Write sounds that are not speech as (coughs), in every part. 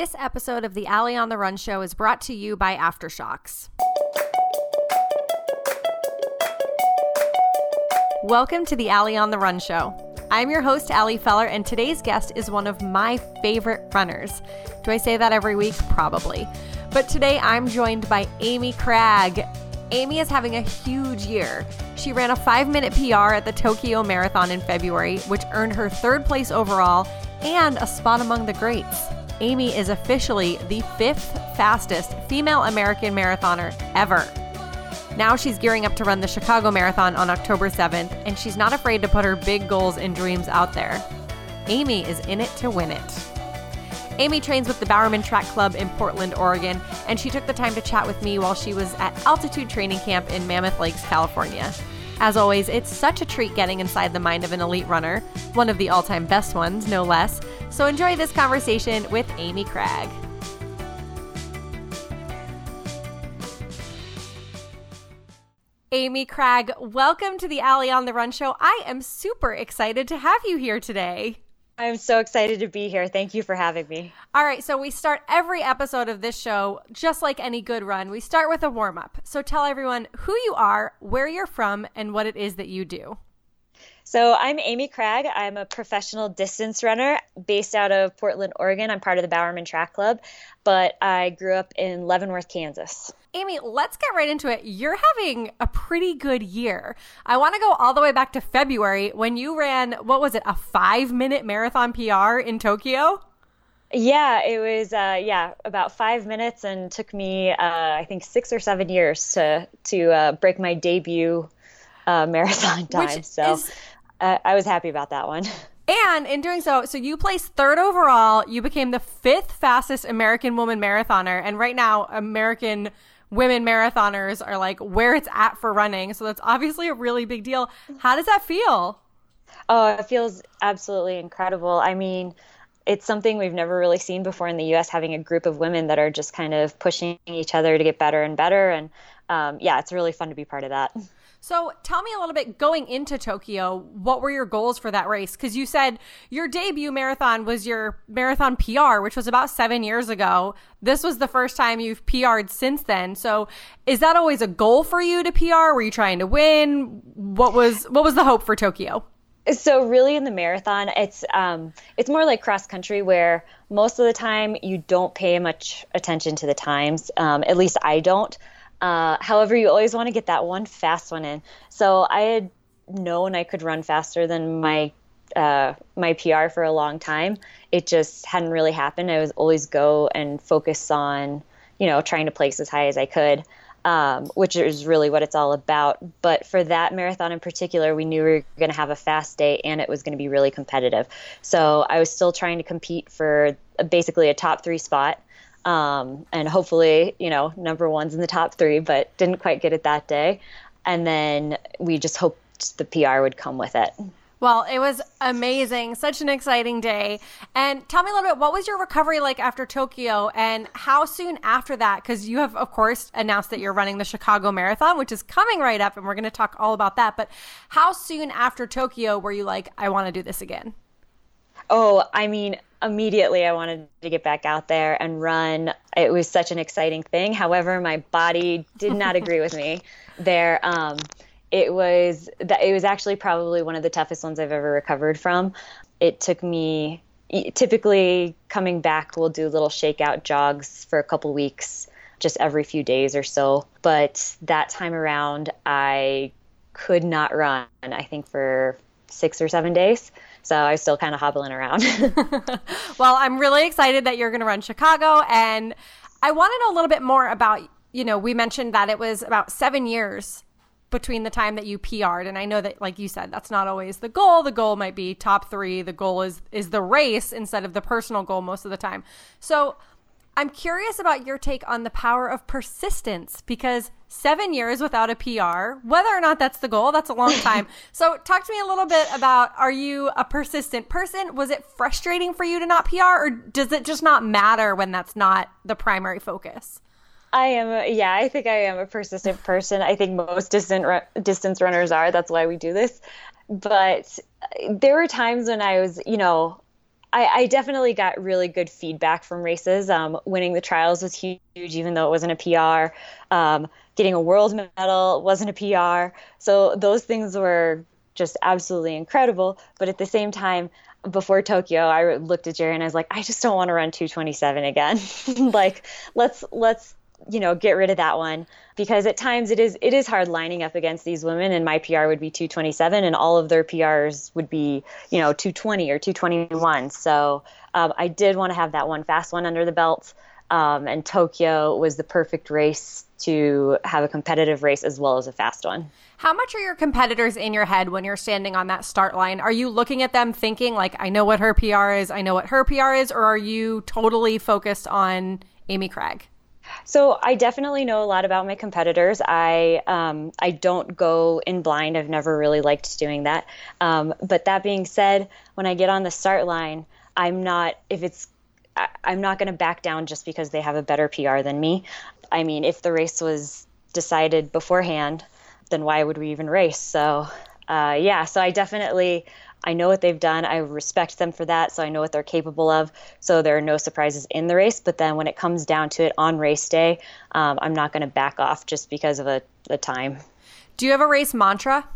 This episode of the Ali on the Run show is brought to you by AfterShokz. Welcome to the Ali on the Run show. I'm your host, Ali Feller, and today's guest is one of my favorite runners. Do I say that every week? Probably. But today I'm joined by Amy Cragg. Amy is having a huge year. She ran a five minute PR at the Tokyo Marathon in February, which earned her third place overall and a spot among the greats. Amy is officially the fifth fastest female American marathoner ever. Now she's gearing up to run the Chicago Marathon on October 7th, and she's not afraid to put her big goals and dreams out there. Amy is in it to win it. Amy trains with the Bowerman Track Club in Portland, Oregon, and she took the time to chat with me while she was at Altitude Training Camp in Mammoth Lakes, California. As always, it's such a treat getting inside the mind of an elite runner, one of the all time best ones, no less. So enjoy this conversation with Amy Cragg. Amy Cragg, welcome to the Ali on the Run show. I am super excited to have you here today. I'm so excited to be here. Thank you for having me. All right, so we start every episode of this show just like any good run. We start with a warm up. So tell everyone who you are, where you're from, and what it is that you do. So I'm Amy Cragg. I'm a professional distance runner based out of Portland, Oregon. I'm part of the Bowerman Track Club, but I grew up in Leavenworth, Kansas. Amy, let's get right into it. You're having a pretty good year. I want to go all the way back to February when you ran, what was it, a five minute marathon PR in Tokyo? Yeah, it was uh, yeah about five minutes and took me uh, I think six or seven years to to uh, break my debut uh, (laughs) marathon time. Which so. Uh, I was happy about that one. (laughs) And in doing so, so you placed third overall. You became the fifth fastest American woman marathoner, and right now American women marathoners are like where it's at for running. So that's obviously a really big deal. How does that feel? Oh, it feels absolutely incredible. I mean, it's something we've never really seen before in the US having a group of women that are just kind of pushing each other to get better and better. And um, yeah, it's really fun to be part of that. So tell me a little bit going into Tokyo, what were your goals for that race? Because you said your debut marathon was your marathon PR, which was about seven years ago. This was the first time you've PR'd since then. So is that always a goal for you to PR? Were you trying to win? What was what was the hope for Tokyo? So really in the marathon, it's um, it's more like cross country where most of the time you don't pay much attention to the times. Um, at least I don't. Uh, however, you always want to get that one fast one in. So I had known I could run faster than my uh, my PR for a long time. It just hadn't really happened. I was always go and focus on you know trying to place as high as I could. Um, which is really what it's all about. But for that marathon in particular, we knew we were going to have a fast day and it was going to be really competitive. So I was still trying to compete for basically a top three spot um, and hopefully, you know, number one's in the top three, but didn't quite get it that day. And then we just hoped the PR would come with it. Well, it was amazing. Such an exciting day. And tell me a little bit, what was your recovery like after Tokyo and how soon after that? Because you have, of course, announced that you're running the Chicago Marathon, which is coming right up, and we're going to talk all about that. But how soon after Tokyo were you like, I want to do this again? Oh, I mean, immediately I wanted to get back out there and run. It was such an exciting thing. However, my body did not (laughs) agree with me there. Um, it was that it was actually probably one of the toughest ones I've ever recovered from. It took me typically coming back we'll do little shakeout jogs for a couple weeks just every few days or so but that time around i could not run i think for six or seven days so I was still kind of hobbling around. (laughs) well, I'm really excited that you're going to run Chicago. And I want to know a little bit more about, you know, we mentioned that it was about seven years between the time that you PR'd. And I know that, like you said, that's not always the goal. The goal might be top three. The goal is is the race instead of the personal goal most of the time. So I'm curious about your take on the power of persistence because seven years without a PR, whether or not that's the goal, that's a long (coughs) time. so, talk to me a little bit about are you a persistent person? Was it frustrating for you to not PR, or does it just not matter when that's not the primary focus? I am, yeah, I think I am a persistent person. I think most distant distance runners are. That's why we do this. But there were times when I was, you know, I, I, definitely got really good feedback from races. Um, winning the trials was huge, even though it wasn't a PR. Um, getting a world medal wasn't a PR. So those things were just absolutely incredible. But at the same time, before Tokyo, I looked at Jerry and I was like, I just don't want to run 227 again. (laughs) like, let's let's you know get rid of that one because at times it is it is hard lining up against these women and my PR would be 227 and all of their PRs would be you know 220 or 221 so um, I did want to have that one fast one under the belt um, and Tokyo was the perfect race to have a competitive race as well as a fast one. How much are your competitors in your head when you're standing on that start line? Are you looking at them thinking, like, I know what her PR is, I know what her PR is, or are you totally focused on Amy Cragg? So I definitely know a lot about my competitors. I um, I don't go in blind. I've never really liked doing that. Um, but that being said, when I get on the start line, I'm not if it's I, I'm not going to back down just because they have a better PR than me. I mean, if the race was decided beforehand, then why would we even race? So, uh, yeah, so I definitely I know what they've done. I respect them for that, so I know what they're capable of. So there are no surprises in the race. But then when it comes down to it on race day, um, I'm not going to back off just because of a, a, time. Do you have a race mantra?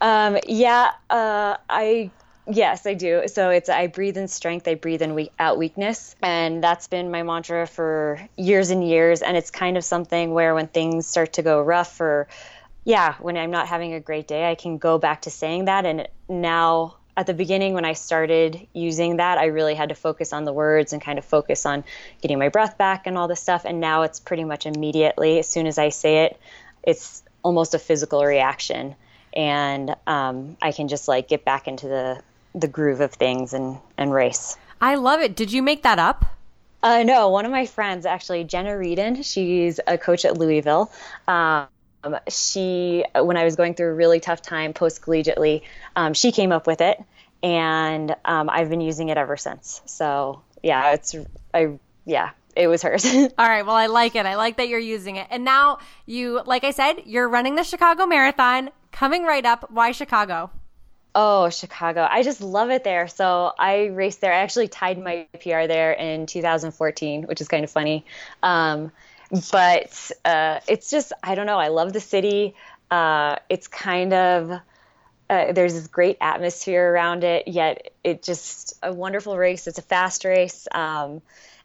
Um, yeah, uh, I Yes, I do. So it's I breathe in strength, I breathe in out weakness, and that's been my mantra for years and years. And it's kind of something where when things start to go rough, or yeah, when I'm not having a great day, I can go back to saying that. And now, at the beginning, when I started using that, I really had to focus on the words and kind of focus on getting my breath back and all this stuff. And now it's pretty much immediately, as soon as I say it, it's almost a physical reaction and um, I can just like get back into the the groove of things and and race. I love it. Did you make that up? Uh, no, one of my friends actually, Jenna Reedon. She's a coach at Louisville. Um, she, when I was going through a really tough time post collegiately, um, she came up with it, and um, I've been using it ever since. So yeah, it's I yeah, it was hers. (laughs) All right. Well, I like it. I like that you're using it. And now you, like I said, you're running the Chicago Marathon coming right up. Why Chicago? Oh, Chicago. I just love it there. So I raced there. I actually tied my PR there in 2014, which is kind of funny. Um, but uh, it's just, I don't know. I love the city. Uh, it's kind of, uh, there's this great atmosphere around it, yet it just a wonderful race. It's a fast race. Um,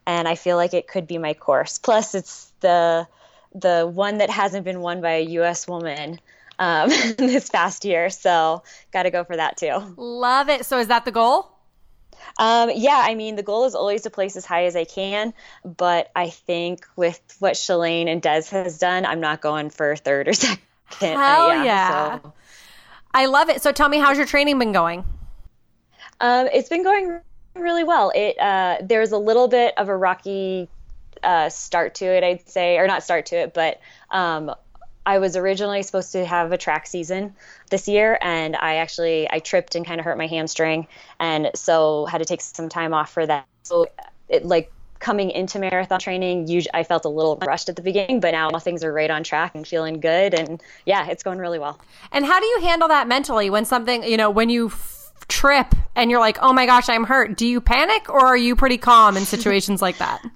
and I feel like it could be my course. Plus, it's the the one that hasn't been won by a U.S. woman um, (laughs) this past year. So got to go for that too. Love it. So is that the goal? Um, yeah, I mean, the goal is always to place as high as I can, but I think with what Shalane and Des has done, I'm not going for third or (laughs) second. Hell uh, yeah. yeah. So. I love it. So tell me, how's your training been going? Um, it's been going really well. It uh, there's a little bit of a rocky uh, start to it, I'd say, or not start to it, but um, I was originally supposed to have a track season this year, and I actually I tripped and kind of hurt my hamstring, and so had to take some time off for that. So it like coming into marathon training, I felt a little rushed at the beginning, but now things are right on track and feeling good, and yeah, it's going really well. And how do you handle that mentally when something you know when you f- trip and you're like, oh my gosh, I'm hurt? Do you panic, or are you pretty calm in situations like that? (laughs)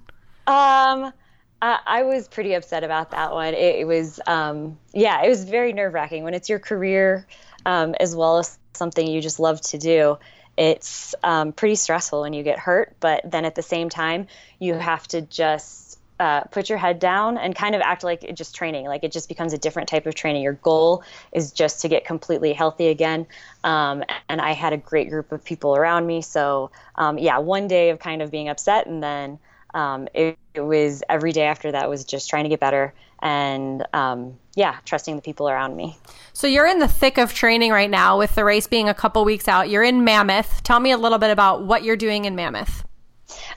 Um I, was pretty upset about that one. It, it was, um, yeah, it was very nerve wracking when it's your career um, as well as something you just love to do. It's um, pretty stressful when you get hurt, but then at the same time, you have to just uh, put your head down and kind of act like it just training. Like it just becomes a different type of training. Your goal is just to get completely healthy again. Um, and I had a great group of people around me. So, um, yeah, one day of kind of being upset and then um, it, it, was every day after that was just trying to get better and um, yeah, trusting the people around me. So you're in the thick of training right now with the race being a couple weeks out. You're in Mammoth. Tell me a little bit about what you're doing in Mammoth.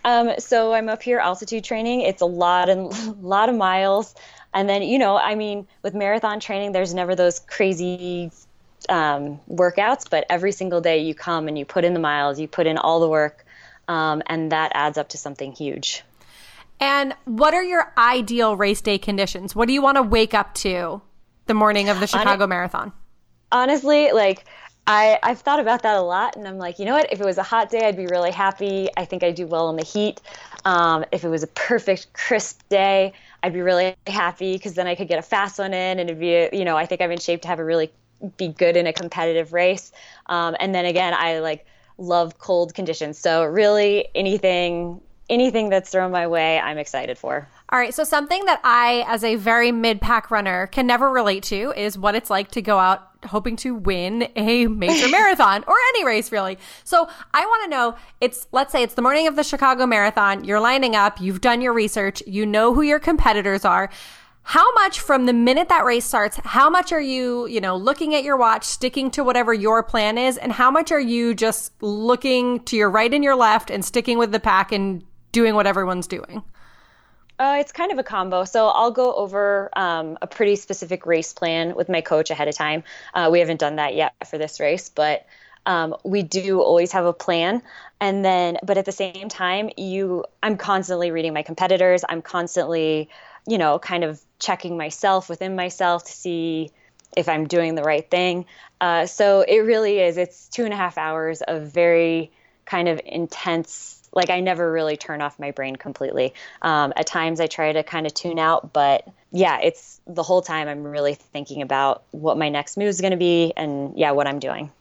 Um, so I'm up here altitude training. It's a lot and (laughs) lot of miles. And then, you know, I mean, with marathon training, there's never those crazy um, workouts, but every single day you come and you put in the miles, you put in all the work, um, and that adds up to something huge. And what are your ideal race day conditions? What do you want to wake up to the morning of the Chicago Hon- Marathon? Honestly, like I, I've thought about that a lot, and I'm like, you know what? If it was a hot day, I'd be really happy. I think I'd do well in the heat. Um, if it was a perfect, crisp day, I'd be really happy because then I could get a fast one in, and it'd be, you know, I think I'm in shape to have a really be good in a competitive race. Um, and then again, I like love cold conditions. So really, anything anything that's thrown my way, I'm excited for. All right, so something that I, as a very mid pack runner, can never relate to is what it's like to go out hoping to win a major (laughs) marathon or any race really. So I want to know it's, let's say it's the morning of the Chicago Marathon, you're lining up, you've done your research, you know who your competitors are. How much from the minute that race starts, how much are you, you know, looking at your watch, sticking to whatever your plan is, and how much are you just looking to your right and your left and sticking with the pack and doing what everyone's doing? Uh, it's kind of a combo. So I'll go over um, a pretty specific race plan with my coach ahead of time. Uh, we haven't done that yet for this race, but um, we do always have a plan. And then, but at the same time, you, I'm constantly reading my competitors. I'm constantly, you know, kind of checking myself within myself to see if I'm doing the right thing. Uh, so it really is. It's two and a half hours of very kind of intense like I never really turn off my brain completely. Um, at times I try to kind of tune out, but yeah, it's the whole time I'm really thinking about what my next move is going to be and yeah, what I'm doing.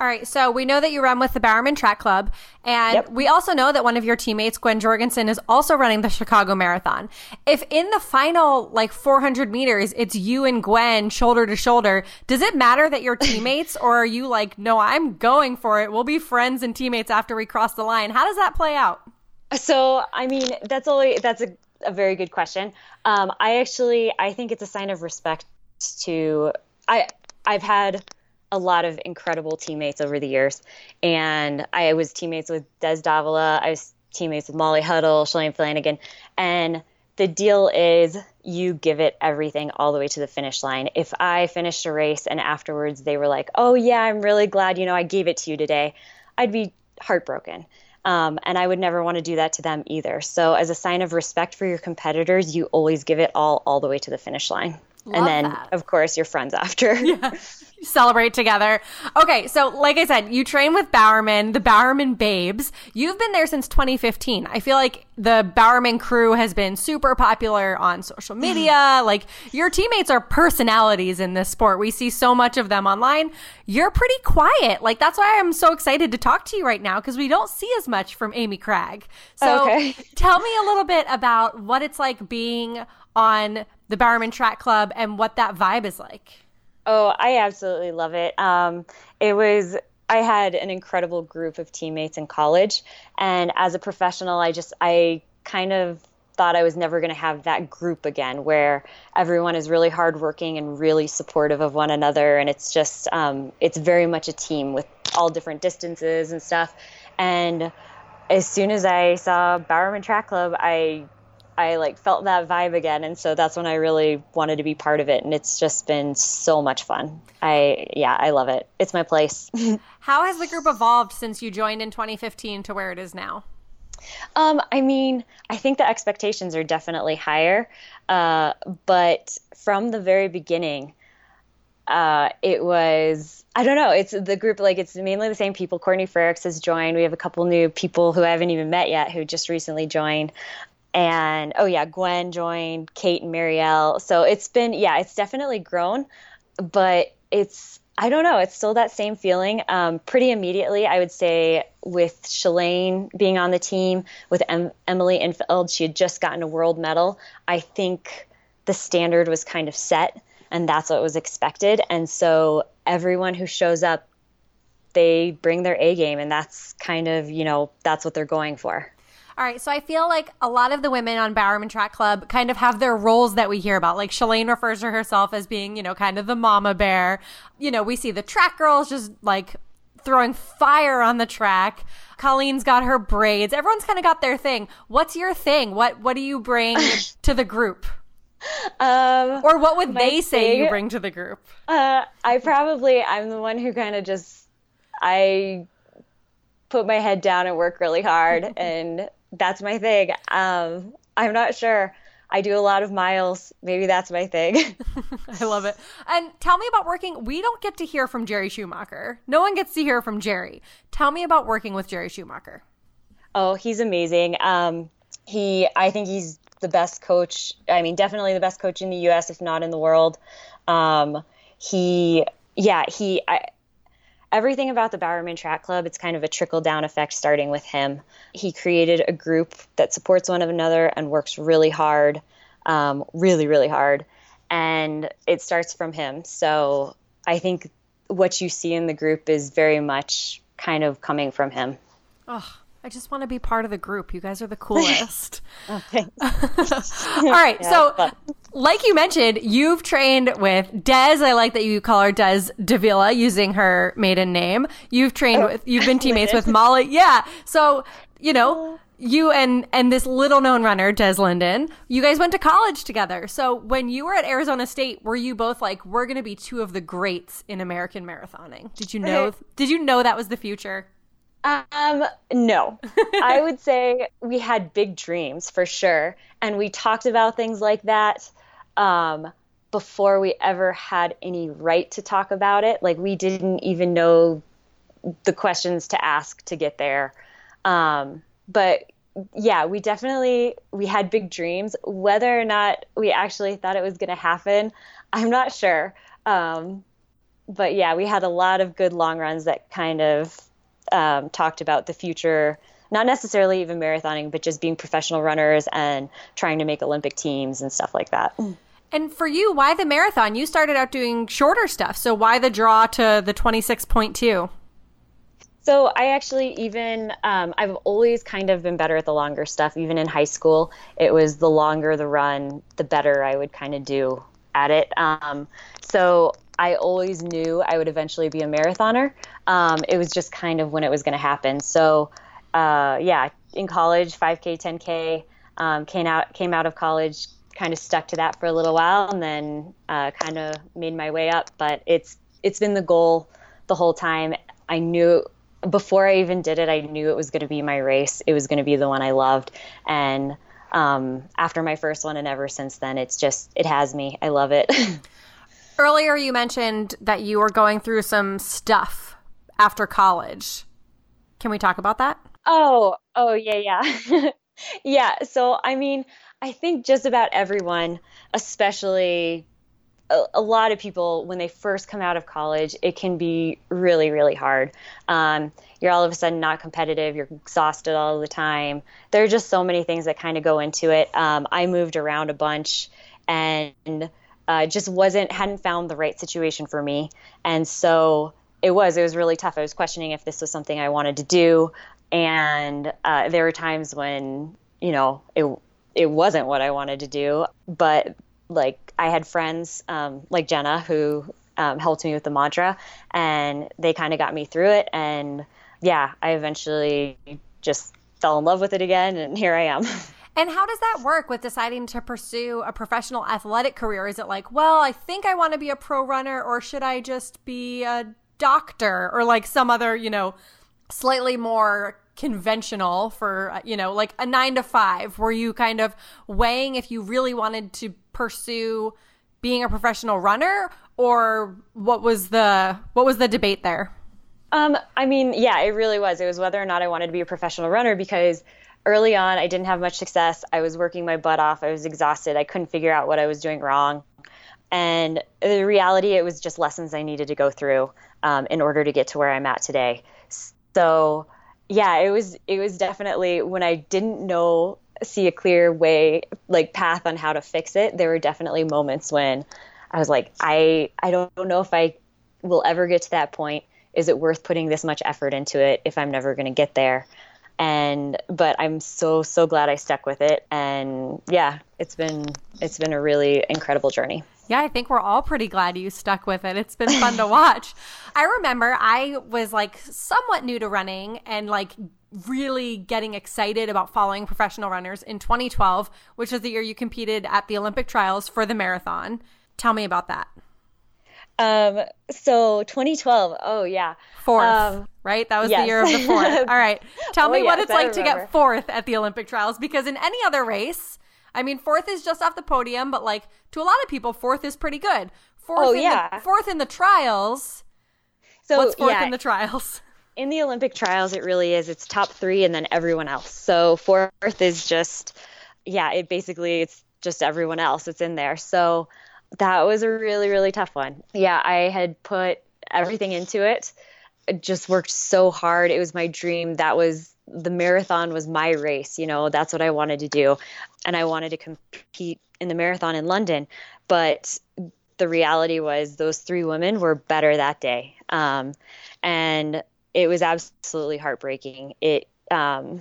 All right, so we know that you run with the Bowerman Track Club, and yep. we also know that one of your teammates, Gwen Jorgensen, is also running the Chicago Marathon. If in the final like 400 meters, it's you and Gwen shoulder to shoulder, does it matter that you're (laughs) teammates, or are you like, no, I'm going for it? We'll be friends and teammates after we cross the line. How does that play out? So, I mean, that's only that's a, a very good question. Um, I actually I think it's a sign of respect to I I've had a lot of incredible teammates over the years. And I was teammates with Des Davila. I was teammates with Molly Huddle, Shalane Flanagan. And the deal is you give it everything all the way to the finish line. If I finished a race and afterwards they were like, oh, yeah, I'm really glad, you know, I gave it to you today, I'd be heartbroken. Um, and I would never want to do that to them either. So, as a sign of respect for your competitors, you always give it all all the way to the finish line. Love and then, that. of course, your friends after. (laughs) Yeah. Celebrate together. Okay, so like I said, you train with Bowerman, the Bowerman Babes. You've been there since 2015. I feel like the Bowerman crew has been super popular on social mm. media. like your teammates are personalities in this sport. We see so much of them online. You're pretty quiet. Like that's why I'm so excited to talk to you right now because we don't see as much from Amy Cragg. So okay. (laughs) tell me a little bit about what it's like being on the Bowerman Track Club and what that vibe is like. Oh, I absolutely love it. Um, it was I had an incredible group of teammates in college, and as a professional, I just I kind of thought I was never going to have that group again, where everyone is really hardworking and really supportive of one another, and it's just um, it's very much a team with all different distances and stuff. And as soon as I saw Bowerman Track Club, I I like felt that vibe again, and so that's when I really wanted to be part of it, and it's just been so much fun. I yeah, I love it. It's my place. (laughs) How has the group evolved since you joined in 2015 to where it is now? Um, I mean, I think the expectations are definitely higher, uh, but from the very beginning, uh, it was I don't know. It's the group like it's mainly the same people. Courtney Frerichs has joined. We have a couple new people who I haven't even met yet who just recently joined and oh yeah, Gwen joined, Kate and Marielle. So it's been yeah, it's definitely grown, but it's I don't know, it's still that same feeling. Um, pretty immediately, I would say with Shalane being on the team, with em- Emily Infeld, she had just gotten a world medal. I think the standard was kind of set, and that's what was expected. And so everyone who shows up, they bring their A game, and that's kind of you know that's what they're going for. All right, so I feel like a lot of the women on Bowerman Track Club kind of have their roles that we hear about. Like Shalane refers to herself as being, you know, kind of the mama bear. You know, we see the track girls just like throwing fire on the track. Colleen's got her braids. Everyone's kind of got their thing. What's your thing? What what do you bring (laughs) to the group? Um, or what would they say thing, you bring to the group? Uh, I probably I'm the one who kind of just I put my head down and work really hard (laughs) and that's my thing. Um, I'm not sure. I do a lot of miles. Maybe that's my thing. (laughs) (laughs) I love it. And tell me about working. We don't get to hear from Jerry Schumacher. No one gets to hear from Jerry. Tell me about working with Jerry Schumacher. Oh, he's amazing. Um, he, I think he's the best coach. I mean, definitely the best coach in the U.S., if not in the world. Um, he, yeah, he. I, everything about the Bowerman Track Club, it's kind of a trickle down effect starting with him. He created a group that supports one another and works really hard, um, really, really hard. And it starts from him. So I think what you see in the group is very much kind of coming from him. Oh, I just want to be part of the group. You guys are the (laughs) coolest. oh, (laughs) (laughs) All right. Yeah, so, like you mentioned, you've trained with Des. I like that you call her Des Davila using her maiden name. You've trained oh, with, you've been teammates with Molly. Yeah. So, you know, you and and this little known runner Des Linden, you guys went to college together. So when you were at Arizona State, were you both like, we're going to be two of the greats in American marathoning? Did you know? Did you know that was the future? Um, no. I would (laughs) say we had big dreams for sure. And we talked about things like that um, before we ever had any right to talk about it. Like, we didn't even know the questions to ask to get there. Um, but yeah, we definitely we had big dreams. Whether or not we actually thought it was going to happen, I'm not sure. Um, but yeah, we had a lot of good long runs that kind of um, talked about the future, not necessarily even marathoning, but just being professional runners and trying to make Olympic teams and stuff like that. And for you, why the marathon? You started out doing shorter stuff. So why the draw to the 26.2? So I actually even um, I've always kind of been better at the longer stuff. Even in high school, it was the longer the run, the better I would kind of do at it. Um, so I always knew I would eventually be a marathoner. Um, it was just kind of when it was going to happen. So, uh, yeah, in college, 5K, 10K, um, came out came out of college, kind of stuck to that for a little while, and then uh, kind of made my way up. But it's it's been the goal the whole time. I knew before I even did it, I knew it was going to be my race. It was going to be the one I loved, and um, after my first one and ever since then, it's just it has me. I love it. (laughs) Earlier, you mentioned that you were going through some stuff after college. Can we talk about that? Oh, oh, yeah, yeah. (laughs) yeah. So, I mean, I think just about everyone, especially a, a, lot of people, when they first come out of college, it can be really, really hard. Um, you're all of a sudden not competitive. You're exhausted all the time. There are just so many things that kind of go into it. Um, I moved around a bunch and uh, just wasn't hadn't found the right situation for me, and so it was it was really tough. I was questioning if this was something I wanted to do, and uh, there were times when you know it it wasn't what I wanted to do, but like I had friends um, like Jenna who um, helped me with the mantra, and they kind of got me through it. And yeah, I eventually just fell in love with it again, and here I am. (laughs) And how does that work with deciding to pursue a professional athletic career? Is it like, well, I think I want to be a pro runner, or should I just be a doctor or like some other, you know, slightly more conventional for, uh, you know, like a nine to five? Were you kind of weighing if you really wanted to pursue being a professional runner, or what was the what was the debate there? Um, I mean, yeah, it really was. It was whether or not I wanted to be a professional runner because early on, I didn't have much success. I was working my butt off. I was exhausted. I couldn't figure out what I was doing wrong. And the reality, it was just lessons I needed to go through um, in order to get to where I'm at today. So, yeah, it was it was definitely when I didn't know see a clear way like path on how to fix it. There were definitely moments when I was like, I I don't know if I will ever get to that point. Is it worth putting this much effort into it if I'm never going to get there? And but I'm so so glad I stuck with it and yeah it's been it's been a really incredible journey. Yeah, I think we're all pretty glad you stuck with it. It's been fun to (laughs) watch. I remember I was like somewhat new to running and like really getting excited about following professional runners in 2012, which was the year you competed at the Olympic trials for the marathon. Tell me about that. Um, so 2012. Oh yeah. Fourth, um, right? That was yes. the year of the fourth. (laughs) All right. Tell oh, me yes, what it's like to get fourth at the Olympic trials because in any other race, I mean, fourth is just off the podium, but like to a lot of people, fourth is pretty good. Fourth Oh, in yeah. the, fourth in the trials. So What's fourth yeah, in the trials? (laughs) in the Olympic trials, it really is. It's top three and then everyone else. So fourth is just, yeah, it basically it's just everyone else. It's in there. So that was a really really tough one. Yeah, I had put everything into it. I just worked so hard. It was my dream. That was the marathon was my race. You know, that's what I wanted to do, and I wanted to compete in the marathon in London. But the reality was those three women were better that day. Um, and it was absolutely heartbreaking. It, um,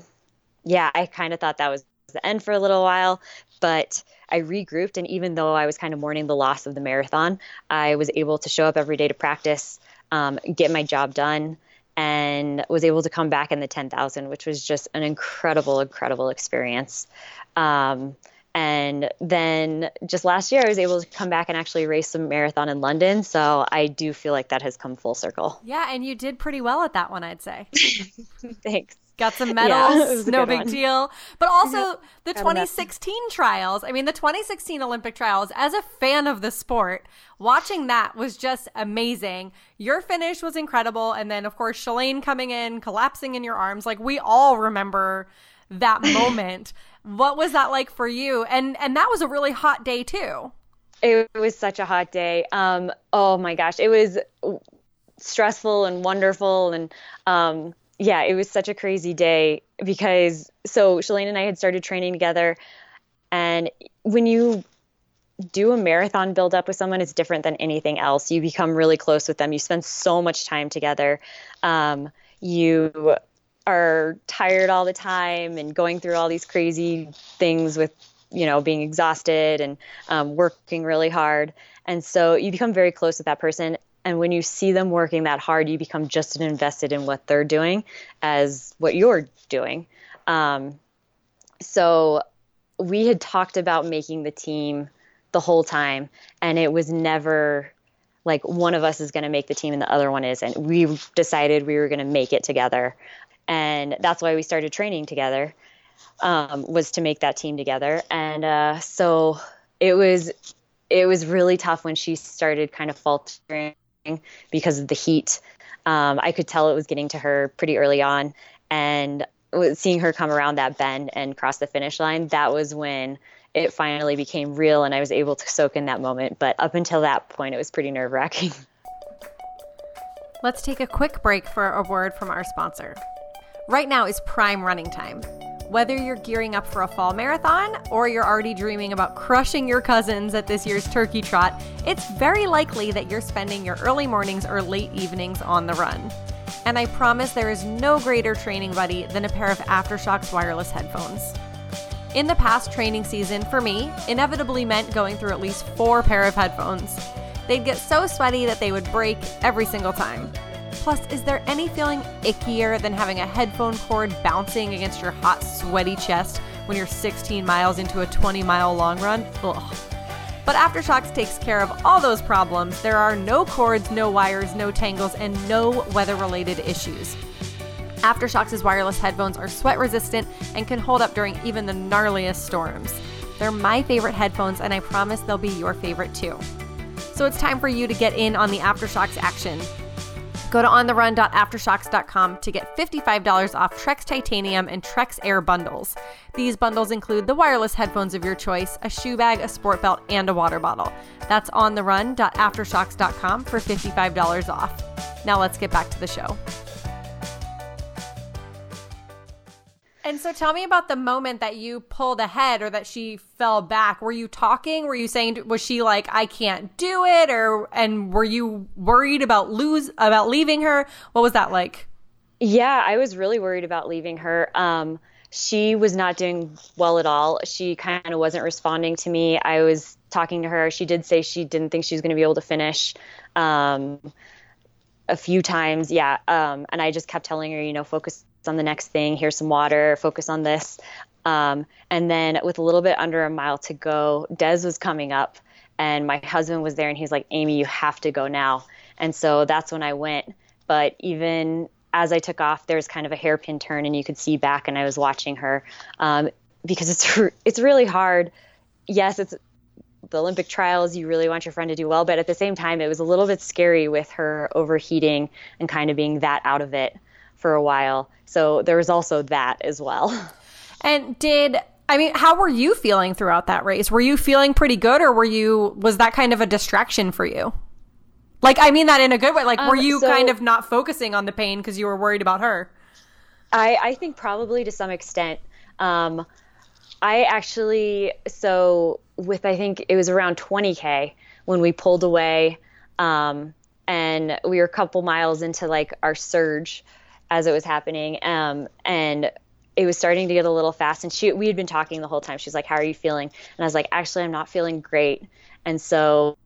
yeah, I kind of thought that was the end for a little while, but I regrouped. And even though I was kind of mourning the loss of the marathon, I was able to show up every day to practice, um, get my job done, and was able to come back in the 10,000, which was just an incredible, incredible experience. Um, and then just last year, I was able to come back and actually race a marathon in London. So I do feel like that has come full circle. Yeah, and you did pretty well at that one, I'd say. (laughs) Thanks. Got some (laughs) medals, a no big one. deal. But also the Got a medal. 2016 trials. I mean, the 2016 Olympic trials, as a fan of the sport, watching that was just amazing. Your finish was incredible. And then, of course, Shalane coming in, collapsing in your arms. Like, we all remember that (laughs) moment. what was that like for you? And and that was a really hot day too. It was such a hot day. Um, oh my gosh, it was stressful and wonderful, and um, yeah, it was such a crazy day because so Shalane and I had started training together, and when you do a marathon build up with someone, it's different than anything else. You become really close with them. You spend so much time together. Um, you are tired all the time and going through all these crazy things with you know being exhausted and um, working really hard and so you become very close with that person and when you see them working that hard you become just as invested in what they're doing as what you're doing. Um, so we had talked about making the team the whole time and it was never like one of us is going to make the team and the other one isn't. We decided we were going to make it together. And that's why we started training together um, was to make that team together. And uh, so it was it was really tough when she started kind of faltering because of the heat um, i could tell it was getting to her pretty early on and seeing her come around that bend and cross the finish line that was when it finally became real and i was able to soak in that moment but up until that point it was pretty nerve wracking (laughs) Let's take a quick break for a word from our sponsor. Right now is prime running time. Whether you're gearing up for a fall marathon or you're already dreaming about crushing your cousins at this year's turkey trot, it's very likely that you're spending your early mornings or late evenings on the run. And I promise there is no greater training buddy than a pair of AfterShokz wireless headphones. In the past training season, for me, inevitably meant going through at least four pair of headphones. They'd get so sweaty that they would break every single time. Plus, is there any feeling ickier than having a headphone cord bouncing against your hot, sweaty chest when you're 16 miles into a 20 mile long run? Ugh. But AfterShokz takes care of all those problems. There are no cords, no wires, no tangles, and no weather related issues. AfterShokz' wireless headphones are sweat resistant and can hold up during even the gnarliest storms. They're my favorite headphones, and I promise they'll be your favorite too. So it's time for you to get in on the AfterShokz action. Go to ontherun.aftershokz.com to get $55 off Trekz Titanium and Trekz Air bundles. These bundles include the wireless headphones of your choice, a shoe bag, a sport belt, and a water bottle. That's ontherun.aftershokz.com for $55 off. Now let's get back to the show. And so tell me about the moment that you pulled ahead or that she fell back. Were you talking? Were you saying was she like I can't do it or and were you worried about lose about leaving her? What was that like? Yeah, I was really worried about leaving her. Um, she was not doing well at all. She kind of wasn't responding to me. I was talking to her. She did say she didn't think she was going to be able to finish um, a few times. Yeah. Um, and I just kept telling her, you know, focus on the next thing. Here's some water. Focus on this. Um, and then with a little bit under a mile to go, Des was coming up and my husband was there and he's like, Amy, you have to go now. And so that's when I went. But even as I took off, there was kind of a hairpin turn and you could see back and I was watching her. Um, because it's (laughs) it's really hard. Yes, it's the Olympic trials. You really want your friend to do well, but at the same time, it was a little bit scary with her overheating and kind of being that out of it for a while. So there was also that as well. (laughs) And did I mean, how were you feeling throughout that race? Were you feeling pretty good, or were you was that kind of a distraction for you? Like, I mean that in a good way. Like, um, were you so, kind of not focusing on the pain because you were worried about her? I, I think probably to some extent. Um, I actually, so with, I think it was around 20K when we pulled away. Um, and we were a couple miles into like our surge as it was happening. Um, and it was starting to get a little fast. And she, we had been talking the whole time. She's like, How are you feeling? And I was like, Actually, I'm not feeling great. And so,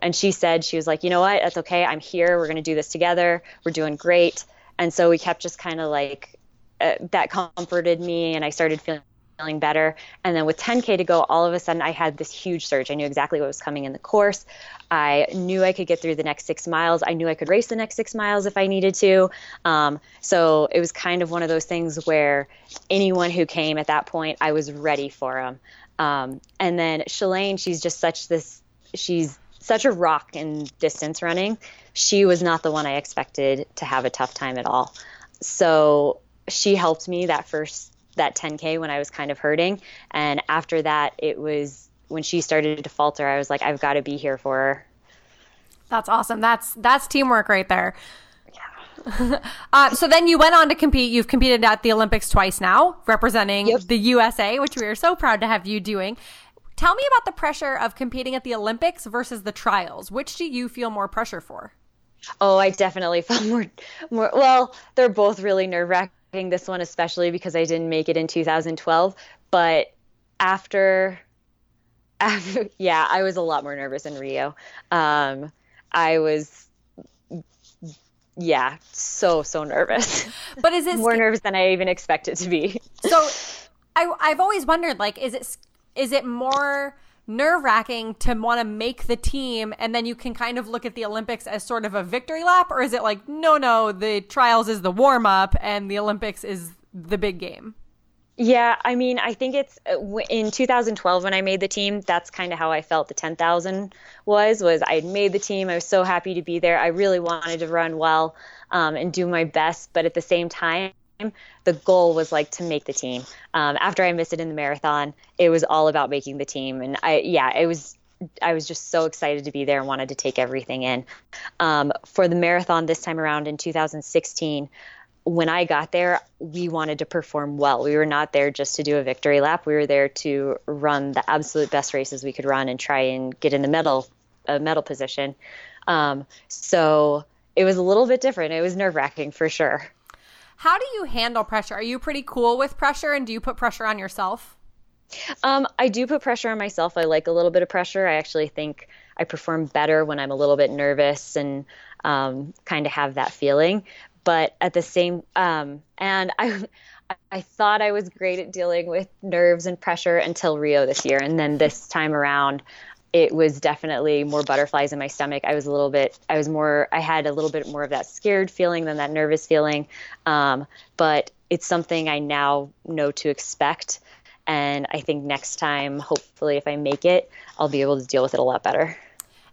and she said, She was like, You know what? That's okay. I'm here. We're to do this together. We're doing great. And so we kept just kind of like uh, that comforted me and I started feeling feeling better. And then with 10K to go, all of a sudden I had this huge surge. I knew exactly what was coming in the course. I knew I could get through the next six miles. I knew I could race the next six miles if I needed to. Um, so it was kind of one of those things where anyone who came at that point, I was ready for them. Um, and then Shalane, she's just such this, she's such a rock in distance running. She was not the one I expected to have a tough time at all. So she helped me that first that 10k when I was kind of hurting, and after that, it was when she started to falter. I was like, I've got to be here for her. That's awesome. That's that's teamwork right there. (laughs) uh, so then you went on to compete. You've competed at the Olympics twice now, representing yep. the USA, which we are so proud to have you doing. Tell me about the pressure of competing at the Olympics versus the trials. Which do you feel more pressure for? Oh, I definitely (laughs) felt more, more. Well, they're both really nerve wracking. This one especially because I didn't make it in 2012. But after, (laughs) after, yeah, I was a lot more nervous in Rio. Um, I was, yeah, so so nervous. (laughs) But is it (laughs) more nervous than I even expected to be? So, I I've always wondered, like, is it is it more nerve wracking to want to make the team and then you can kind of look at the Olympics as sort of a victory lap? Or is it like, no, no, the trials is the warm up and the Olympics is the big game? Yeah, I mean, I think it's uh, in 2012 when I made the team. That's kind of how I felt the 10,000 was. Was I had made the team? I was so happy to be there. I really wanted to run well um, and do my best, but at the same time, the goal was like to make the team. Um, after I missed it in the marathon, it was all about making the team, and I yeah, it was. I was just so excited to be there and wanted to take everything in. Um, for the marathon this time around in 2016, when I got there, we wanted to perform well. We were not there just to do a victory lap. We were there to run the absolute best races we could run and try and get in the medal, a medal position. Um, so it was a little bit different. It was nerve wracking for sure. How do you handle pressure? Are you pretty cool with pressure and do you put pressure on yourself? Um, I do put pressure on myself. I like a little bit of pressure. I actually think I perform better when I'm a little bit nervous and um, kind of have that feeling. But at the same, um, and I, (laughs) I thought I was great at dealing with nerves and pressure until Rio this year, and then this time around, it was definitely more butterflies in my stomach. I was a little bit, I was more, I had a little bit more of that scared feeling than that nervous feeling. Um, but it's something I now know to expect. And I think next time, hopefully, if I make it, I'll be able to deal with it a lot better.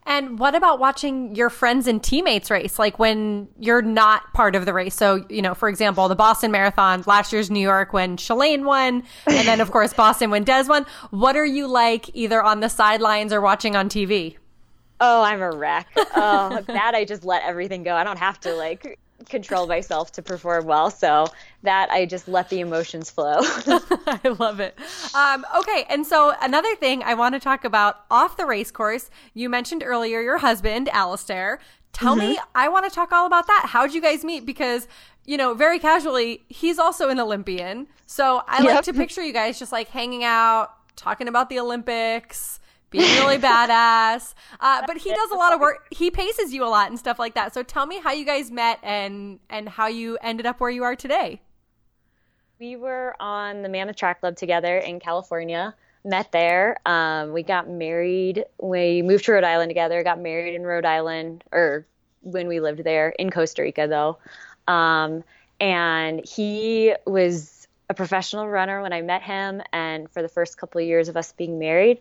And what about watching your friends and teammates race? Like when you're not part of the race. So, you know, for example, the Boston Marathon, last year's New York when Shalane won, and then of course Boston when Des won. What are you like either on the sidelines or watching on TV? Oh, I'm a wreck. Oh, that I just let everything go. I don't have to like control myself to perform well. So that I just let the emotions flow. (laughs) (laughs) I love it. Um, okay, and so another thing I want to talk about off the race course. You mentioned earlier your husband, Alistair. Tell mm-hmm. me, I want to talk all about that. How'd you guys meet? Because you know, very casually, he's also an Olympian. So I yep. like to picture you guys just like hanging out, talking about the Olympics being really badass. Uh, but he does a lot of work. (laughs) He paces you a lot and stuff like that. So tell me how you guys met and and how you ended up where you are today. We were on the Mammoth Track Club together in California. Met there. Um, we got married. We moved to Rhode Island together. Got married in Rhode Island, or when we lived there in Costa Rica, though. Um, and he was a professional runner when I met him, and for the first couple of years of us being married.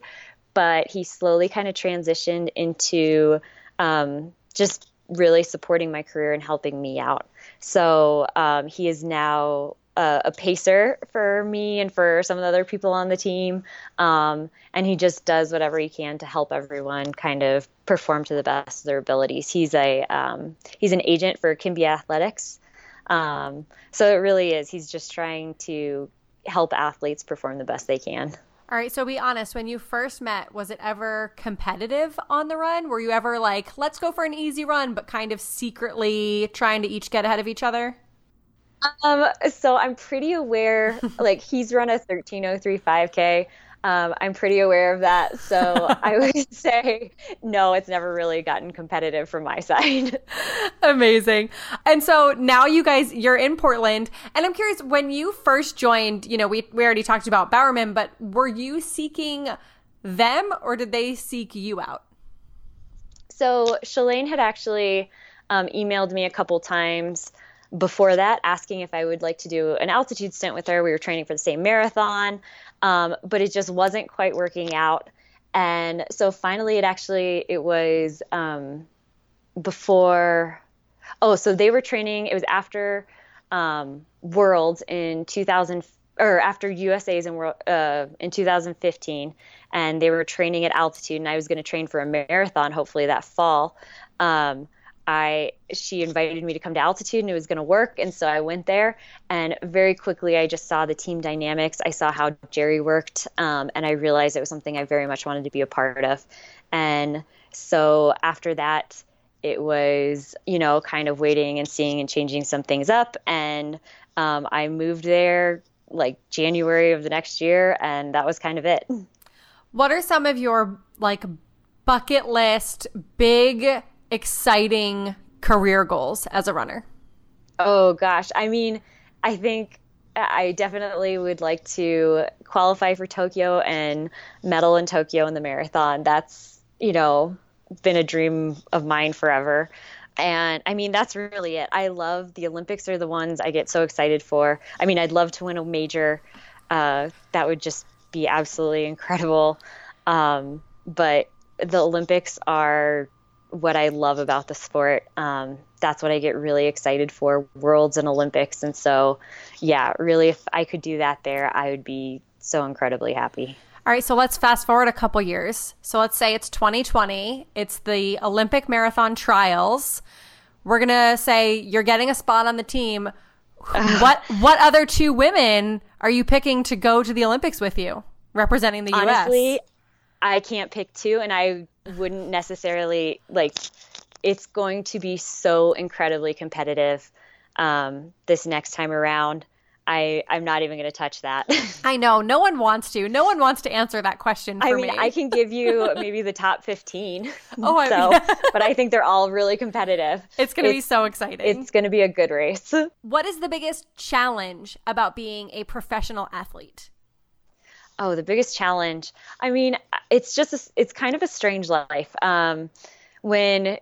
But he slowly kind of transitioned into um, just really supporting my career and helping me out. So um, he is now a, a, pacer for me and for some of the other people on the team. Um, and he just does whatever he can to help everyone kind of perform to the best of their abilities. He's a um, he's an agent for Kimbia Athletics. Um, so it really is. He's just trying to help athletes perform the best they can. All right, so be honest, when you first met, was it ever competitive on the run? Were you ever like, let's go for an easy run, but kind of secretly trying to each get ahead of each other? Um, so I'm pretty aware, (laughs) like he's run a 1303 Um, I'm pretty aware of that. So (laughs) I would say no, it's never really gotten competitive from my side. Amazing. And so now you guys, you're in Portland. And I'm curious, when you first joined, you know, we, we already talked about Bowerman, but were you seeking them or did they seek you out? So Shalane had actually um, emailed me a couple times before that asking if I would like to do an altitude stint with her. We were training for the same marathon, um, but it just wasn't quite working out. And so finally, it actually it was um, before. Oh, so they were training. It was after um, Worlds in 2000 or after USA's in uh, in 2015, and they were training at altitude, and I was going to train for a marathon hopefully that fall. Um, I she invited me to come to altitude and it was going to work. And so I went there and very quickly I just saw the team dynamics. I saw how Jerry worked um, and I realized it was something I very much wanted to be a part of. And so after that it was you know kind of waiting and seeing and changing some things up. And um, I moved there like January of the next year and that was kind of it. What are some of your like bucket list big exciting career goals as a runner? Oh gosh, I mean, I think I definitely would like to qualify for Tokyo and medal in Tokyo in the marathon. That's, you know, been a dream of mine forever. And I mean, that's really it. I love the Olympics are the ones I get so excited for. I mean, I'd love to win a major. Uh, that would just be absolutely incredible. Um, but the Olympics are what I love about the sport. Um, that's what I get really excited for Worlds and Olympics. And so, yeah, really, if I could do that there, I would be so incredibly happy. All right, so let's fast forward a couple years. So let's say it's 2020, it's the Olympic marathon trials. We're going to say you're getting a spot on the team. (laughs) what what other two women are you picking to go to the Olympics with you representing the US? Honestly, I can't pick two and I wouldn't necessarily like it's going to be so incredibly competitive um, this next time around. I I'm not even going to touch that. (laughs) I know no one wants to. No one wants to answer that question. I mean, me. I can give you (laughs) maybe the top fifteen. (laughs) Oh, so, but I think they're all really competitive. It's going to be so exciting. It's going to be a good race. What is the biggest challenge about being a professional athlete? Oh, the biggest challenge. I mean, it's just a, it's kind of a strange life. Um, when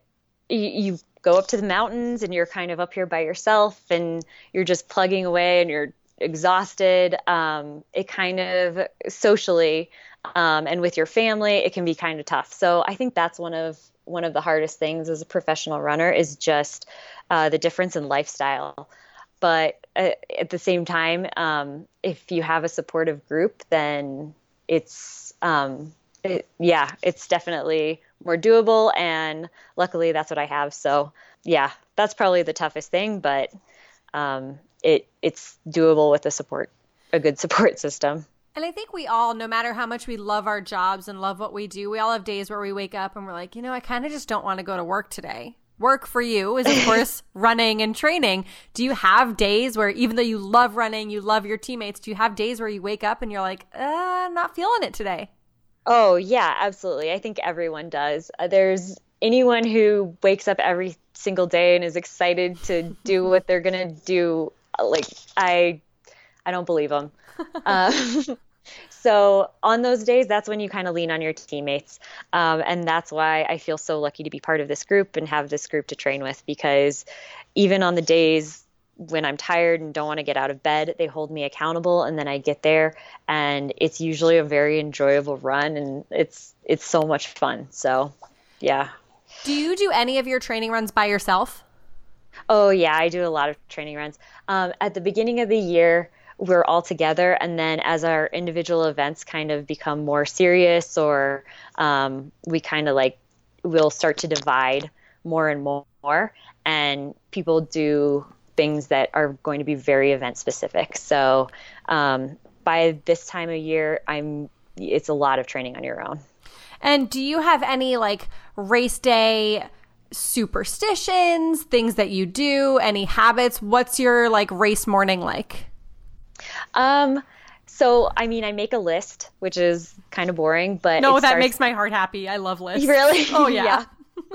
you, you go up to the mountains and you're kind of up here by yourself and you're just plugging away and you're exhausted. Um, it kind of socially um, and with your family, it can be kind of tough. So I think that's one of one of the hardest things as a professional runner is just uh, the difference in lifestyle but uh, at the same time, um, if you have a supportive group, then it's um, it, yeah, it's definitely more doable. And luckily, that's what I have. So yeah, that's probably the toughest thing, but um, it it's doable with a support a good support (laughs) system. And I think we all, no matter how much we love our jobs and love what we do, we all have days where we wake up and we're like, you know, I kind of just don't want to go to work today work for you is of course (laughs) running and training. Do you have days where even though you love running, you love your teammates, do you have days where you wake up and you're like, uh, not feeling it today? Oh, yeah, absolutely. I think everyone does. Uh, there's anyone who wakes up every single day and is excited to do (laughs) what they're going to do like I I don't believe them. Uh, (laughs) so on those days, that's when you kind of lean on your teammates. Um, and that's why I feel so lucky to be part of this group and have this group to train with because even on the days when I'm tired and don't want to get out of bed, they hold me accountable and then I get there and it's usually a very enjoyable run and it's it's so much fun. So, yeah. Do you do any of your training runs by yourself? Oh yeah, I do a lot of training runs. Um, at the beginning of the year, we're all together, and then as our individual events kind of become more serious, or um, we kind of like we'll start to divide more and more, and people do things that are going to be very event specific. So um, by this time of year, I'm it's a lot of training on your own. And do you have any like race day superstitions, things that you do, any habits? What's your like race morning like? Um so I mean I make a list, which is kind of boring, but No, that starts... makes my heart happy. I love (laughs) lists. Really? Oh (laughs) yeah. yeah.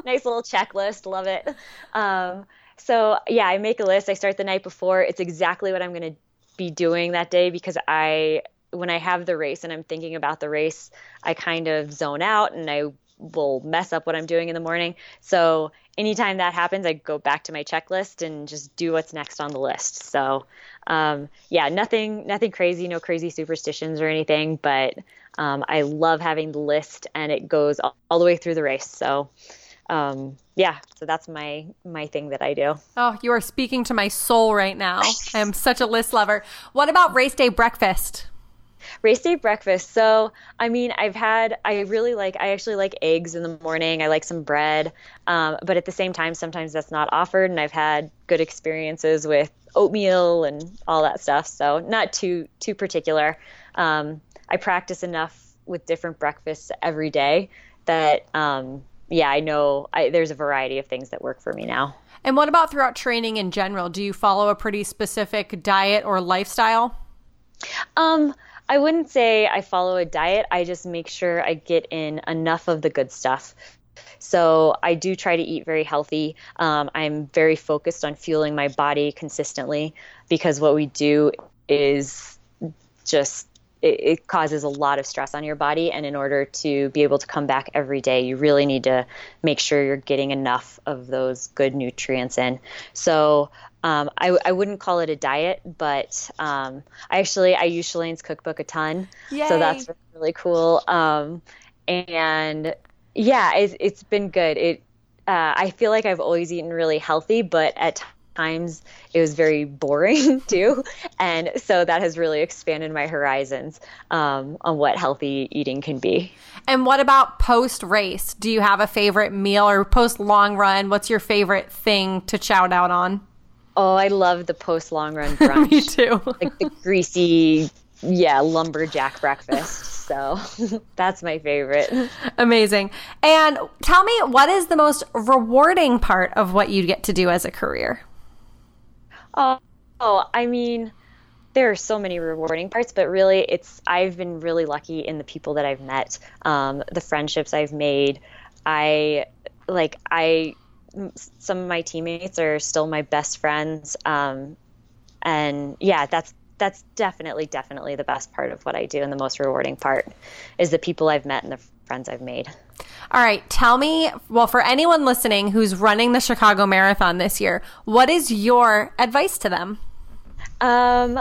nice little checklist, love it. Um so yeah, I make a list. I start the night before. It's exactly what I'm going to be doing that day because I when I have the race and I'm thinking about the race, I kind of zone out and I will mess up what I'm doing in the morning. So anytime that happens, I go back to my checklist and just do what's next on the list. So um, yeah, nothing nothing crazy, no crazy superstitions or anything, but um, I love having the list and it goes all, all the way through the race. So um, yeah, so that's my my thing that I do. Oh, you are speaking to my soul right now. I am such a list lover. What about race day breakfast? Race day breakfast. So, I mean, I've had, I really like, I actually like eggs in the morning. I like some bread. Um, but at the same time, sometimes that's not offered. And I've had good experiences with oatmeal and all that stuff. So, not too, too particular. Um, I practice enough with different breakfasts every day that, um, yeah, I know I, there's a variety of things that work for me now. And what about throughout training in general? Do you follow a pretty specific diet or lifestyle? Um, I wouldn't say I follow a diet. I just make sure I get in enough of the good stuff. So I do try to eat very healthy. Um, I'm very focused on fueling my body consistently because what we do is just it, it, causes a lot of stress on your body. And in order to be able to come back every day, you really need to make sure you're getting enough of those good nutrients in. So um, I, I wouldn't call it a diet, but um, I actually I use Shalane's cookbook a ton, Yay. so that's really cool. Um, and yeah, it's, it's been good. It uh, I feel like I've always eaten really healthy, but at times it was very boring (laughs) too. And so that has really expanded my horizons um, on what healthy eating can be. And what about post race? Do you have a favorite meal or post long run? What's your favorite thing to chow down on? Oh, I love the post long run (laughs) brunch. Me too. like the greasy, yeah, lumberjack breakfast. So (laughs) that's my favorite. Amazing. And tell me, what is the most rewarding part of what you get to do as a career? Oh, oh, I mean, there are so many rewarding parts, but really, it's I've been really lucky in the people that I've met, um, the friendships I've made. I like I some of my teammates are still my best friends, um, and yeah, that's that's definitely definitely the best part of what I do, and the most rewarding part is the people I've met and the friends I've made. All right, tell me, well, for anyone listening who's running the Chicago Marathon this year, what is your advice to them? Um,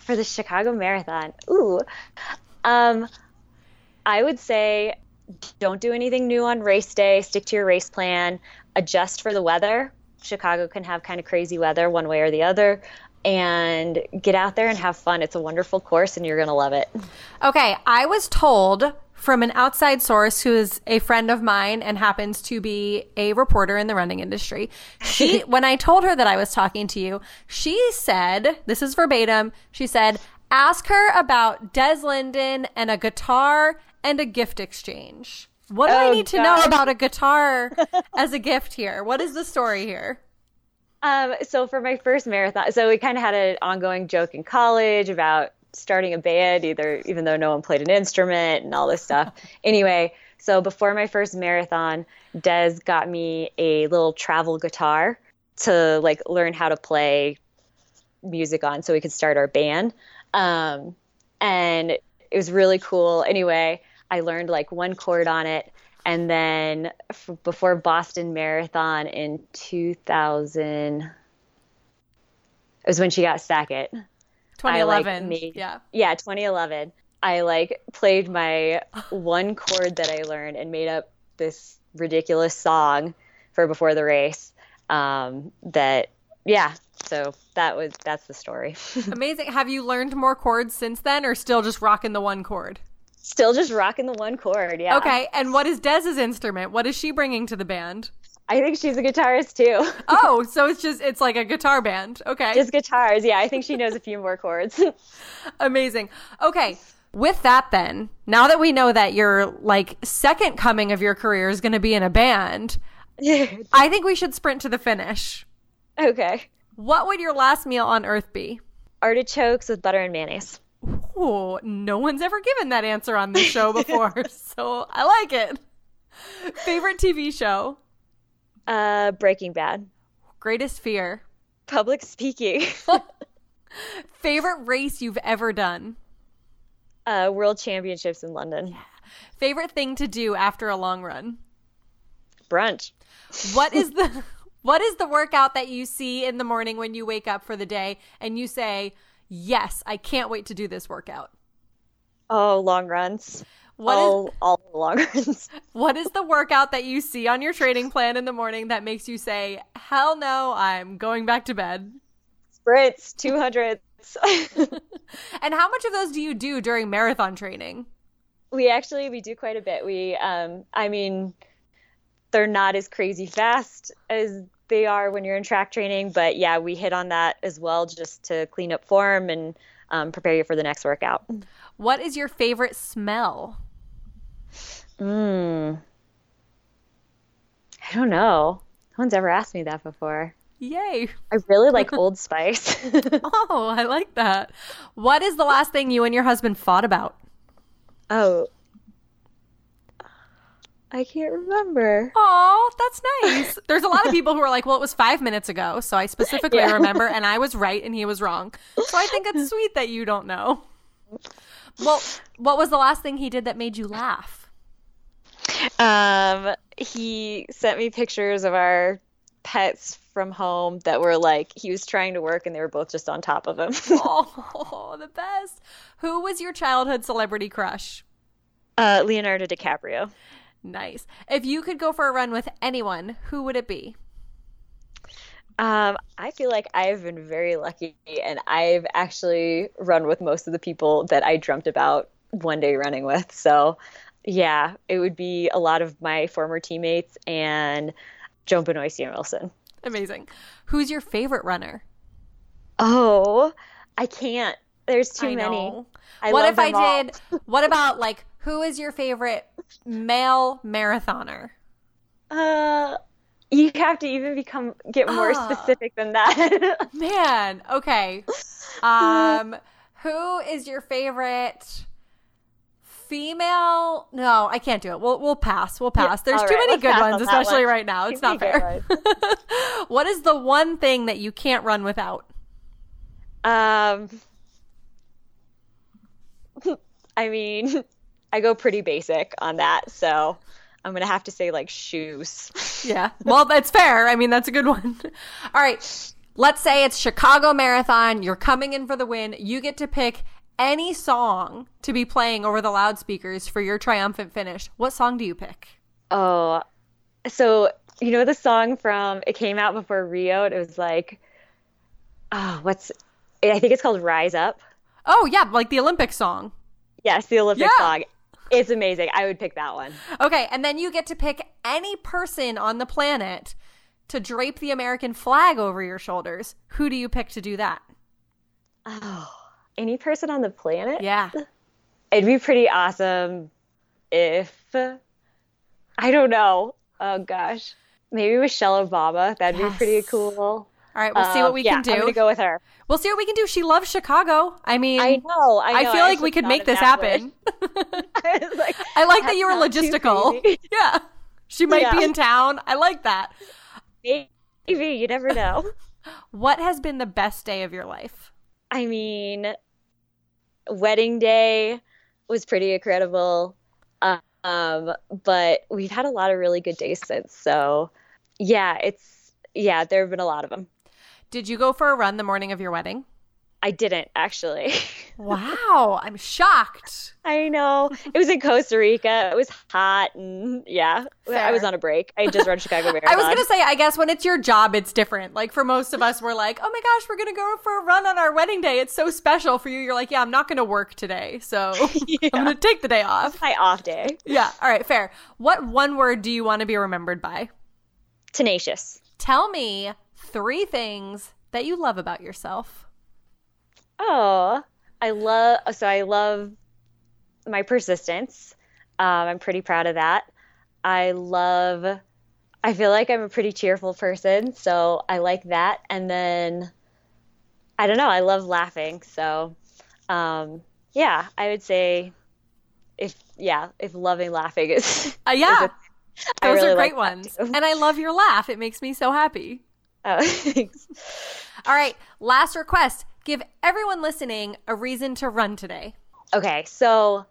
for the Chicago Marathon, ooh, um, I would say don't do anything new on race day. Stick to your race plan. Adjust for the weather. Chicago can have kind of crazy weather one way or the other. And get out there and have fun. It's a wonderful course, and you're going to love it. Okay, I was told from an outside source who is a friend of mine and happens to be a reporter in the running industry. She, (laughs) when I told her that I was talking to you, she said, this is verbatim, she said, ask her about Des Linden and a guitar and a gift exchange. What do oh, I need to know about a guitar (laughs) as a gift here? What is the story here? Um, so for my first marathon, so we kind of had an ongoing joke in college about starting a band, either even though no one played an instrument and all this stuff. (laughs) anyway, so before my first marathon, Des got me a little travel guitar to like learn how to play music on, so we could start our band. Um, and it was really cool. Anyway, I learned like one chord on it. And then f- before Boston Marathon in 2000, it was when she got second. 2011. made- yeah. Yeah, 2011. I like played my one chord that I learned and made up this ridiculous song for before the race. Um, that yeah, so that was that's the story. (laughs) Amazing. Have you learned more chords since then or still just rocking the one chord? Still just rocking the one chord. Yeah. Okay. And what is Des's instrument? What is she bringing to the band? I think she's a guitarist too. (laughs) Oh, so it's just it's like a guitar band. Okay. just guitars. Yeah, I think she knows a few more chords. (laughs) Amazing. Okay. With that then, now that we know that your like second coming of your career is going to be in a band, (laughs) I think we should sprint to the finish. okay. What would your last meal on earth be? Artichokes with butter and mayonnaise. Oh, no one's ever given that answer on this show before, so I like it. Favorite TV show? Uh, Breaking Bad. Greatest fear? Public speaking. (laughs) Favorite race you've ever done? uh, World Championships in London. Favorite thing to do after a long run? Brunch. What is (laughs) the what is the workout that you see in the morning when you wake up for the day and you say, "Yes, I can't wait to do this workout." Oh, long runs. What is all, all the long (laughs) what is the workout that you see on your training plan in the morning that makes you say, "Hell no, I'm going back to bed." Sprints, 200s. (laughs) And how much of those do you do during marathon training? we actually we do quite a bit. We um I mean they're not as crazy fast as they are when you're in track training, but yeah, we hit on that as well just to clean up form and um, prepare you for the next workout. What is your favorite smell? Mm. I don't know. No one's ever asked me that before. Yay. I really like (laughs) Old Spice. (laughs) Oh, I like that. What is the last thing you and your husband fought about? oh. I can't remember. Oh, that's nice. There's a lot of people who are like, well, it was five minutes ago. So I specifically Yeah. remember, and I was right and he was wrong. So I think it's (laughs) sweet that you don't know. Well, what was the last thing he did that made you laugh? Um, he sent me pictures of our pets from home that were like he was trying to work and they were both just on top of him. (laughs) Oh, the best. Who was your childhood celebrity crush? uh, Leonardo DiCaprio. Nice. If you could go for a run with anyone, who would it be? Um, I feel like I've been very lucky and I've actually run with most of the people that I dreamt about one day running with. So, yeah, it would be a lot of my former teammates and Joan Benoit Wilson. Amazing. Who's your favorite runner? Oh, I can't. There's too I many. I what if I all. did? (laughs) What about like who is your favorite male marathoner? Uh, you have to even become get more Ah. specific than that. (laughs) Man, okay. (laughs) Um, who is your favorite female? No, I can't do it. We'll we'll pass. We'll pass. There's all too right, many good ones, on especially one. right now. It's (laughs) Too not fair. (laughs) what is the one thing that you can't run without? um, (laughs) I mean, I go pretty basic on that, so I'm gonna have to say like shoes. Yeah. Well, that's fair. I mean, that's a good one. All right. Let's say it's Chicago Marathon. You're coming in for the win. You get to pick any song to be playing over the loudspeakers for your triumphant finish. What song do you pick? Oh, so you know the song from it came out before Rio. It was like, oh, what's? I think it's called Rise Up. Oh, yeah, like the Olympic song. Yes, the Olympic Yeah. song. It's amazing. I would pick that one. Okay, and then you get to pick any person on the planet to drape the American flag over your shoulders. Who do you pick to do that? Oh, any person on the planet? Yeah. It'd be pretty awesome if I don't know. Oh gosh, maybe Michelle Obama. That'd be pretty cool. All right, we'll see Um, what we yeah, can do. I'm gonna go with her. We'll see what we can do. She loves Chicago. I mean, I know. I, I know, feel like we could make this happen. (laughs) (laughs) I like, I like that you were logistical. (laughs) Yeah. She might be in town. I like that. Maybe you never know. What has been the best day of your life? I mean, wedding day was pretty incredible. Um, but we've had a lot of really good days since. So, yeah, it's yeah, there have been a lot of them. Did you go for a run the morning of your wedding? I didn't actually. (laughs) wow, I'm shocked. I know. It was in Costa Rica. It was hot and yeah, Fair. I was on a break. I just run Chicago Marathon. (laughs) I was going to say I guess when it's your job it's different. Like for most of us we're like, "Oh my gosh, we're going to go for a run on our wedding day. It's so special for you." You're like, "Yeah, I'm not going to work today. So (laughs) yeah. I'm going to take the day off." My off day. Yeah. All right, fair. What one word do you want to be remembered by? Tenacious. Tell me three things that you love about yourself. Oh, I love so I love my persistence. Um, I'm pretty proud of that. I love. I feel like I'm a pretty cheerful person, so I like that. And then I don't know. I love laughing, so um, yeah, I would say if yeah, if loving laughing is uh, (laughs) yeah. Is a, those really are great like ones. And I love your laugh. It makes me so happy. Oh, (laughs) thanks. All right. Last request. Give everyone listening a reason to run today. Okay. So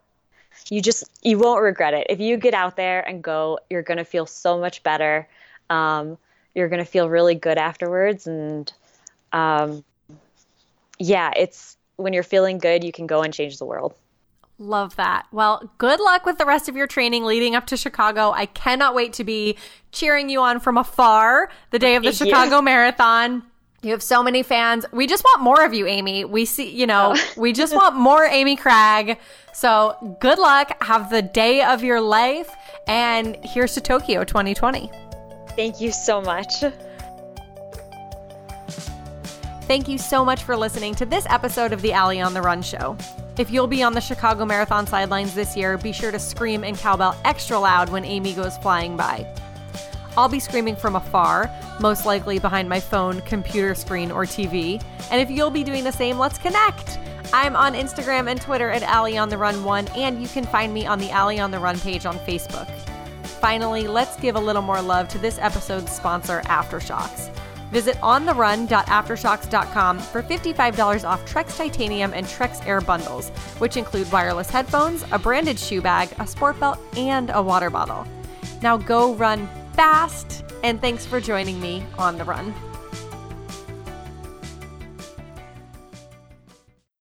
you just, you won't regret it. If you get out there and go, you're going to feel so much better. Um, you're going to feel really good afterwards. And um, yeah, it's when you're feeling good, you can go and change the world. Love that. Well, good luck with the rest of your training leading up to Chicago. I cannot wait to be cheering you on from afar the day of the (laughs) Thank Chicago you. Marathon. You have so many fans. We just want more of you, Amy. We see, you know, oh. (laughs) we just want more Amy Cragg. So good luck. Have the day of your life. And here's to Tokyo 2020. Thank you so much. Thank you so much for listening to this episode of the Ali on the Run show. If you'll be on the Chicago Marathon sidelines this year, be sure to scream and cowbell extra loud when Amy goes flying by. I'll be screaming from afar, most likely behind my phone, computer screen, or TV. And if you'll be doing the same, let's connect. I'm on Instagram and Twitter at Ali on the Run One, and you can find me on the Ali on the Run page on Facebook. Finally, let's give a little more love to this episode's sponsor, AfterShokz. Visit ontherun.aftershokz.com for $55 off Trekz Titanium and Trekz Air bundles, which include wireless headphones, a branded shoe bag, a sport belt, and a water bottle. Now go run fast, and thanks for joining me on the run.